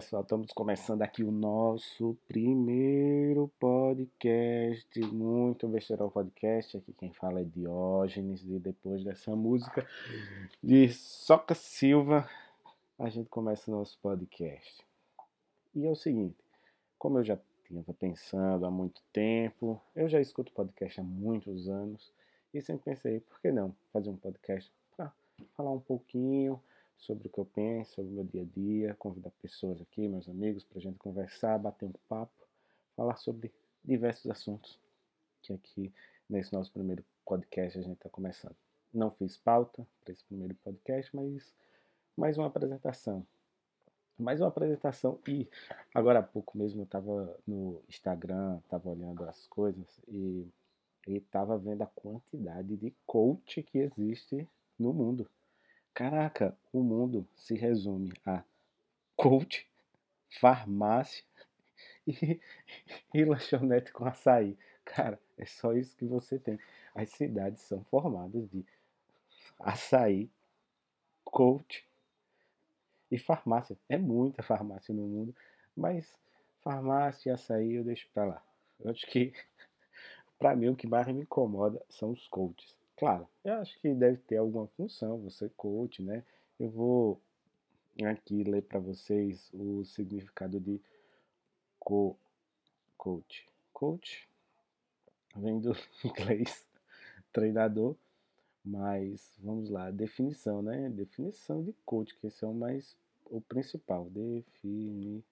Pessoal, estamos começando aqui o nosso primeiro podcast, muito besterol podcast. Aqui quem fala é Diógenes, e depois dessa música de Soca Silva, a gente começa o nosso podcast. E é o seguinte, como eu já tinha pensando há muito tempo, eu já escuto podcast há muitos anos, e sempre pensei, por que não fazer um podcast para falar um pouquinho sobre o que eu penso, sobre o meu dia a dia, convidar pessoas aqui, meus amigos, para a gente conversar, bater um papo, falar sobre diversos assuntos que aqui nesse nosso primeiro podcast a gente está começando. Não fiz pauta para esse primeiro podcast, mas mais uma apresentação. Mais uma apresentação e agora há pouco mesmo eu estava no Instagram, estava olhando as coisas e estava vendo a quantidade de coach que existe no mundo. Caraca, o mundo se resume a coach, farmácia e, e lanchonete com açaí. Cara, é só isso que você tem. As cidades são formadas de açaí, coach e farmácia. É muita farmácia no mundo, mas farmácia e açaí eu deixo pra lá. Eu acho que, pra mim, o que mais me incomoda são os coaches. Claro, eu acho que deve ter alguma função, você coach, né? Eu vou aqui ler para vocês o significado de co coach. Coach vem do inglês treinador, mas vamos lá, definição, né? Definição de coach, que esse é o mais o principal, definição.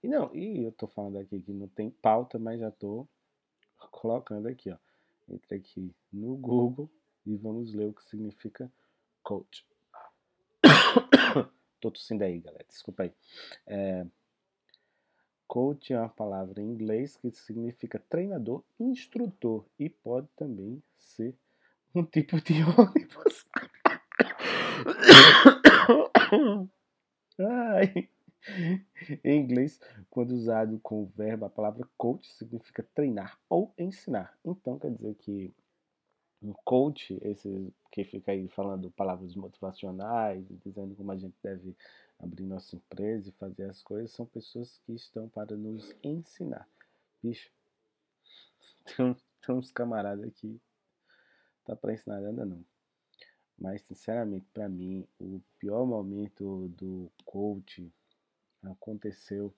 E não, e eu tô falando aqui que não tem pauta, mas já tô colocando aqui, ó. Entre aqui no Google e vamos ler o que significa coach. Tô tossindo aí, galera. Desculpa aí. É, coach é uma palavra em inglês que significa treinador, instrutor e pode também ser um tipo de ônibus. Ai. Em inglês, quando usado com o verbo, a palavra coach significa treinar ou ensinar. Então quer dizer que um coach, esse que fica aí falando palavras motivacionais, dizendo como a gente deve abrir nossa empresa e fazer as coisas, são pessoas que estão para nos ensinar. Bicho, tem, tem uns camaradas aqui, tá para ensinar nada não. Mas, sinceramente, para mim, o pior momento do coach aconteceu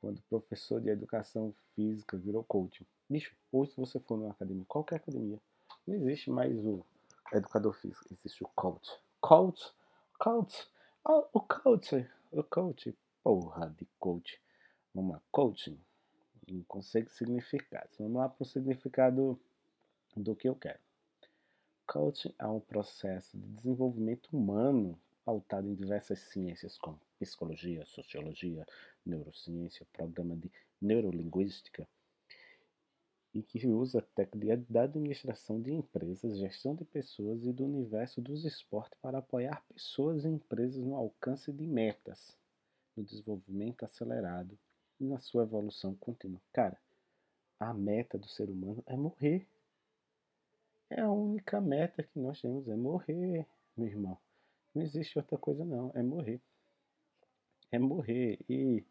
quando o professor de educação física virou coach. Bicho, hoje se você for numa academia, qualquer academia, não existe mais o educador físico, existe o coach. Coach, coach, oh, o coach, o coach, porra de coach. Vamos lá, coaching, conceito de significado. Vamos lá para o significado do que eu quero. Coaching é um processo de desenvolvimento humano pautado em diversas ciências como psicologia, sociologia, neurociência, programa de neurolinguística, e que usa técnica da administração de empresas, gestão de pessoas e do universo dos esportes para apoiar pessoas e empresas no alcance de metas, no desenvolvimento acelerado e na sua evolução contínua. Cara, a meta do ser humano é morrer. É a única meta que nós temos, é morrer, meu irmão. Não existe outra coisa não, é morrer. É morrer e,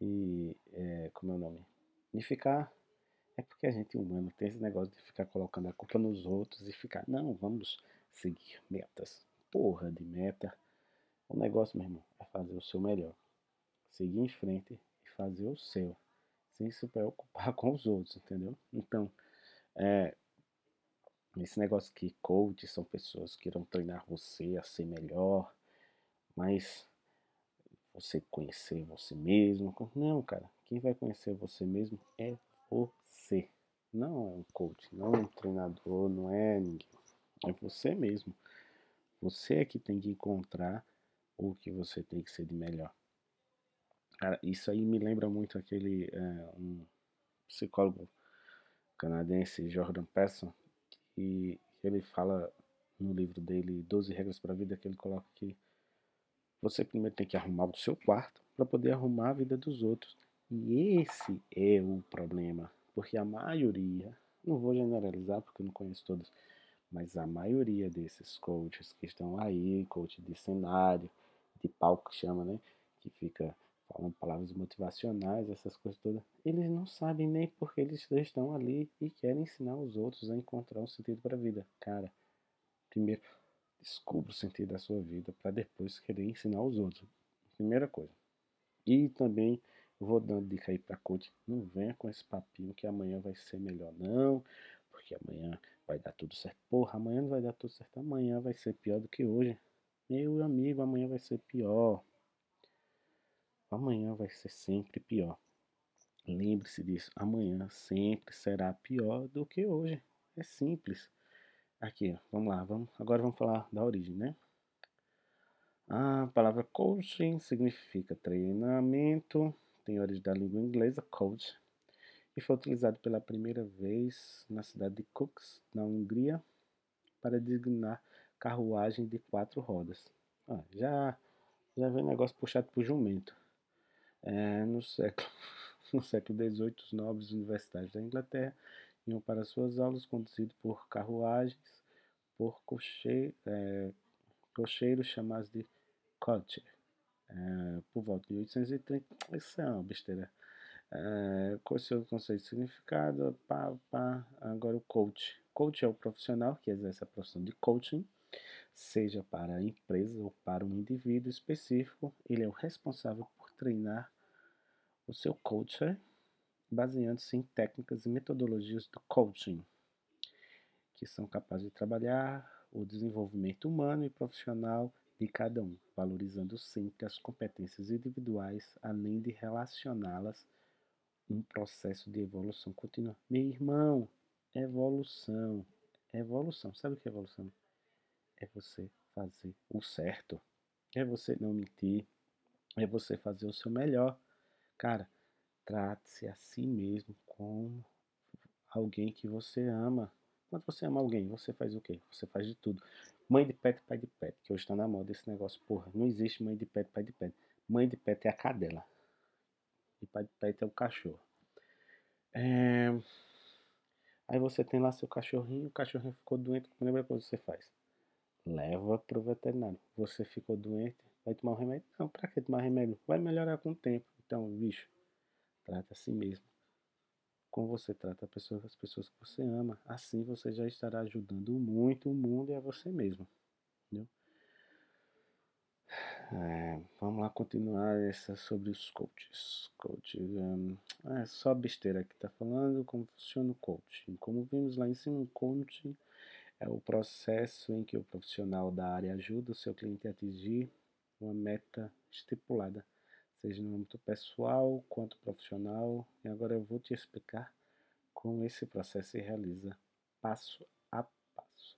e é, como é o nome? E ficar. É porque a gente humano tem esse negócio de ficar colocando a culpa nos outros e ficar, não, vamos seguir metas. Porra de meta. O negócio, meu irmão, é fazer o seu melhor. Seguir em frente e fazer o seu. Sem se preocupar com os outros, entendeu? Então, é, esse negócio que coach são pessoas que irão treinar você a ser melhor, mas você conhecer você mesmo. Não, cara, quem vai conhecer você mesmo é você. Não é um coach, não é um treinador, não é ninguém. É você mesmo. Você é que tem que encontrar o que você tem que ser de melhor. Cara, isso aí me lembra muito aquele é, um psicólogo canadense, Jordan Peterson, e ele fala no livro dele 12 regras para a vida que ele coloca que você primeiro tem que arrumar o seu quarto para poder arrumar a vida dos outros. E esse é o problema, porque a maioria, não vou generalizar porque eu não conheço todos, mas a maioria desses coaches que estão aí, coach de cenário, de pau que chama, né? Que fica falando palavras motivacionais, essas coisas todas. Eles não sabem nem porque eles estão ali e querem ensinar os outros a encontrar um sentido para a vida. Cara, primeiro descubra o sentido da sua vida para depois querer ensinar os outros. Primeira coisa. E também vou dando dica aí para coach, não venha com esse papinho que amanhã vai ser melhor não, porque amanhã vai dar tudo certo. Porra, amanhã não vai dar tudo certo, amanhã vai ser pior do que hoje. Meu amigo, amanhã vai ser pior. Amanhã vai ser sempre pior. Lembre-se disso, amanhã sempre será pior do que hoje. É simples. Aqui, vamos lá, vamos, agora vamos falar da origem, né? A palavra coaching significa treinamento, tem origem da língua inglesa, coach, e foi utilizado pela primeira vez na cidade de Cooks, na Hungria, para designar carruagem de quatro rodas. Ah, já, já vem negócio puxado por jumento. É, no século no século XVIII, os nobres universitários da Inglaterra iam para suas aulas conduzidos por carruagens, por é, cocheiros chamados de coche. É, por volta de 1830, isso é uma besteira. É, qual é seu conceito de significado? Pá, pá. Agora o coach. Coach é o profissional que exerce a profissão de coaching, seja para a empresa ou para um indivíduo específico. Ele é o responsável por treinar o seu coacher baseando-se em técnicas e metodologias do coaching, que são capazes de trabalhar o desenvolvimento humano e profissional de cada um, valorizando sempre as competências individuais, além de relacioná-las um processo de evolução contínua. Meu irmão, evolução, evolução. Sabe o que é evolução? É você fazer o certo. É você não mentir. É você fazer o seu melhor. Cara, trate-se a si mesmo como alguém que você ama. Quando você ama alguém, você faz o quê? Você faz de tudo. Mãe de pet, pai de pet, que hoje está na moda esse negócio. Porra, não existe mãe de pet, pai de pet. Mãe de pet é a cadela. E pai de pet é o cachorro. É... Aí você tem lá seu cachorrinho, o cachorrinho ficou doente, lembra o que você faz? Leva pro veterinário. Você ficou doente, vai tomar um remédio? Não, pra que tomar remédio? Vai melhorar com o tempo. Então, bicho, trata a si mesmo. Como você trata pessoa, as pessoas que você ama, assim você já estará ajudando muito o mundo e a você mesmo. Entendeu? É, vamos lá continuar essa sobre os coaches. Coach, um, é só besteira que está falando como funciona o coaching. Como vimos lá em cima, o coaching é o processo em que o profissional da área ajuda o seu cliente a atingir uma meta estipulada seja no âmbito pessoal quanto profissional. E agora eu vou te explicar como esse processo se realiza passo a passo.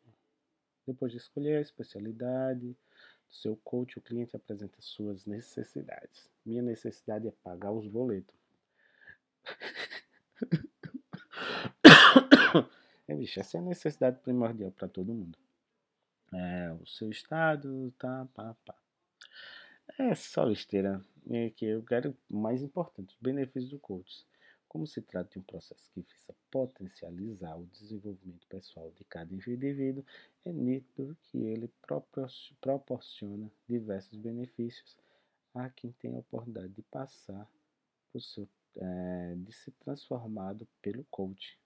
Depois de escolher a especialidade do seu coach, o cliente apresenta suas necessidades. Minha necessidade é pagar os boletos. É, bicho, essa é a necessidade primordial para todo mundo. É, o seu estado, tá, pá, pá. É só esteira é que eu quero mais importante, os benefícios do coach. Como se trata de um processo que visa potencializar o desenvolvimento pessoal de cada indivíduo, é nítido que ele proporciona diversos benefícios a quem tem a oportunidade de passar por seu, é, de ser transformado pelo coach.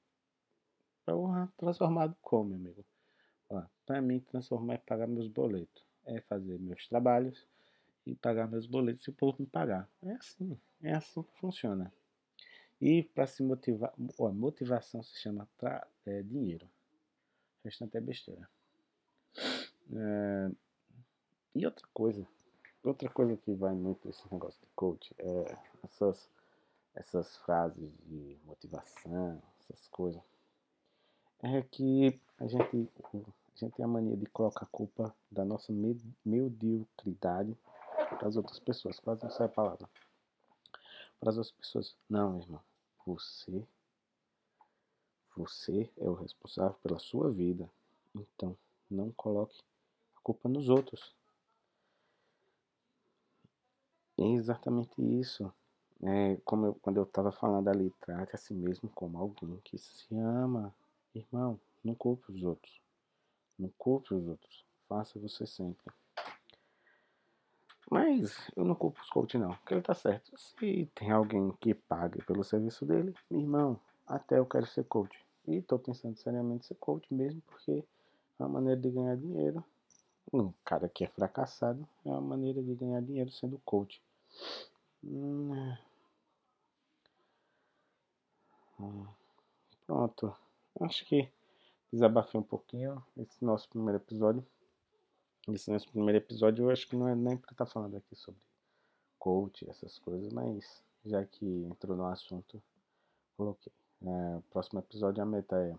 Transformado como, meu amigo? Para mim, transformar é pagar meus boletos, é fazer meus trabalhos, e pagar meus boletos e o povo me pagar. É assim, é assim que funciona. E para se motivar, motivação se chama tra, é, dinheiro. O restante é besteira. É, e outra coisa, outra coisa que vai muito nesse negócio de coach é essas, essas frases de motivação, essas coisas. É que a gente, a gente tem a mania de colocar a culpa da nossa mediocridade para as outras pessoas. Quase não sai a palavra. Para as outras pessoas. Não, irmão. Você. Você é o responsável pela sua vida. Então, não coloque a culpa nos outros. É exatamente isso. É, como eu, quando eu estava falando ali, trate a si mesmo como alguém que se ama. Irmão, não culpe os outros. Não culpe os outros. Faça você sempre. Mas eu não culpo os coach não, porque ele tá certo. Se tem alguém que pague pelo serviço dele, meu irmão, até eu quero ser coach. E tô pensando seriamente ser coach mesmo, porque é uma maneira de ganhar dinheiro. Um cara que é fracassado é uma maneira de ganhar dinheiro sendo coach. Hum, é. hum, pronto. Acho que desabafei um pouquinho esse nosso primeiro episódio. Esse nosso primeiro episódio eu acho que não é nem para estar tá falando aqui sobre coach, essas coisas, mas já que entrou no assunto, coloquei. É, próximo episódio a meta é,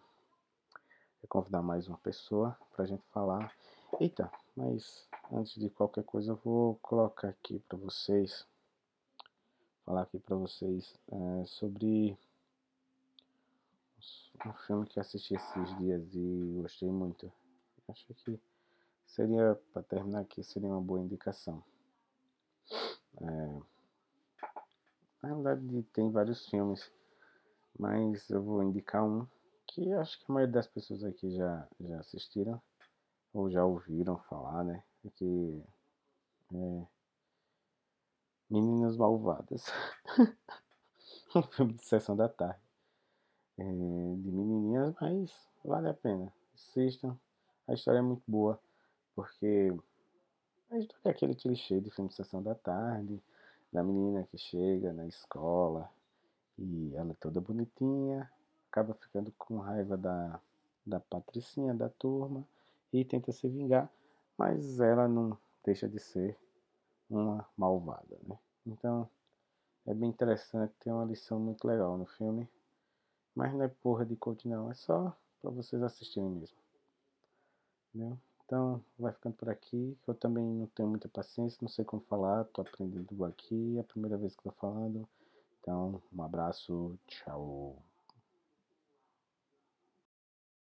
é convidar mais uma pessoa pra gente falar. Eita, mas antes de qualquer coisa eu vou colocar aqui para vocês, falar aqui para vocês é, sobre um filme que assisti esses dias e gostei muito. Acho que seria, para terminar aqui, seria uma boa indicação. É, na verdade, tem vários filmes, mas eu vou indicar um que acho que a maioria das pessoas aqui já, já assistiram ou já ouviram falar, né? Que é Meninas Malvadas. um filme de sessão da tarde. É, de menininhas, mas vale a pena. Assistam. A história é muito boa, porque a história é aquele clichê de filme de sessão da tarde, da menina que chega na escola e ela é toda bonitinha, acaba ficando com raiva da, da patricinha da turma e tenta se vingar, mas ela não deixa de ser uma malvada, né? Então é bem interessante, tem uma lição muito legal no filme, mas não é porra de coach não, é só para vocês assistirem mesmo. Entendeu? Então vai ficando por aqui, eu também não tenho muita paciência, não sei como falar, tô aprendendo aqui, é a primeira vez que tô falando. Então, um abraço, tchau.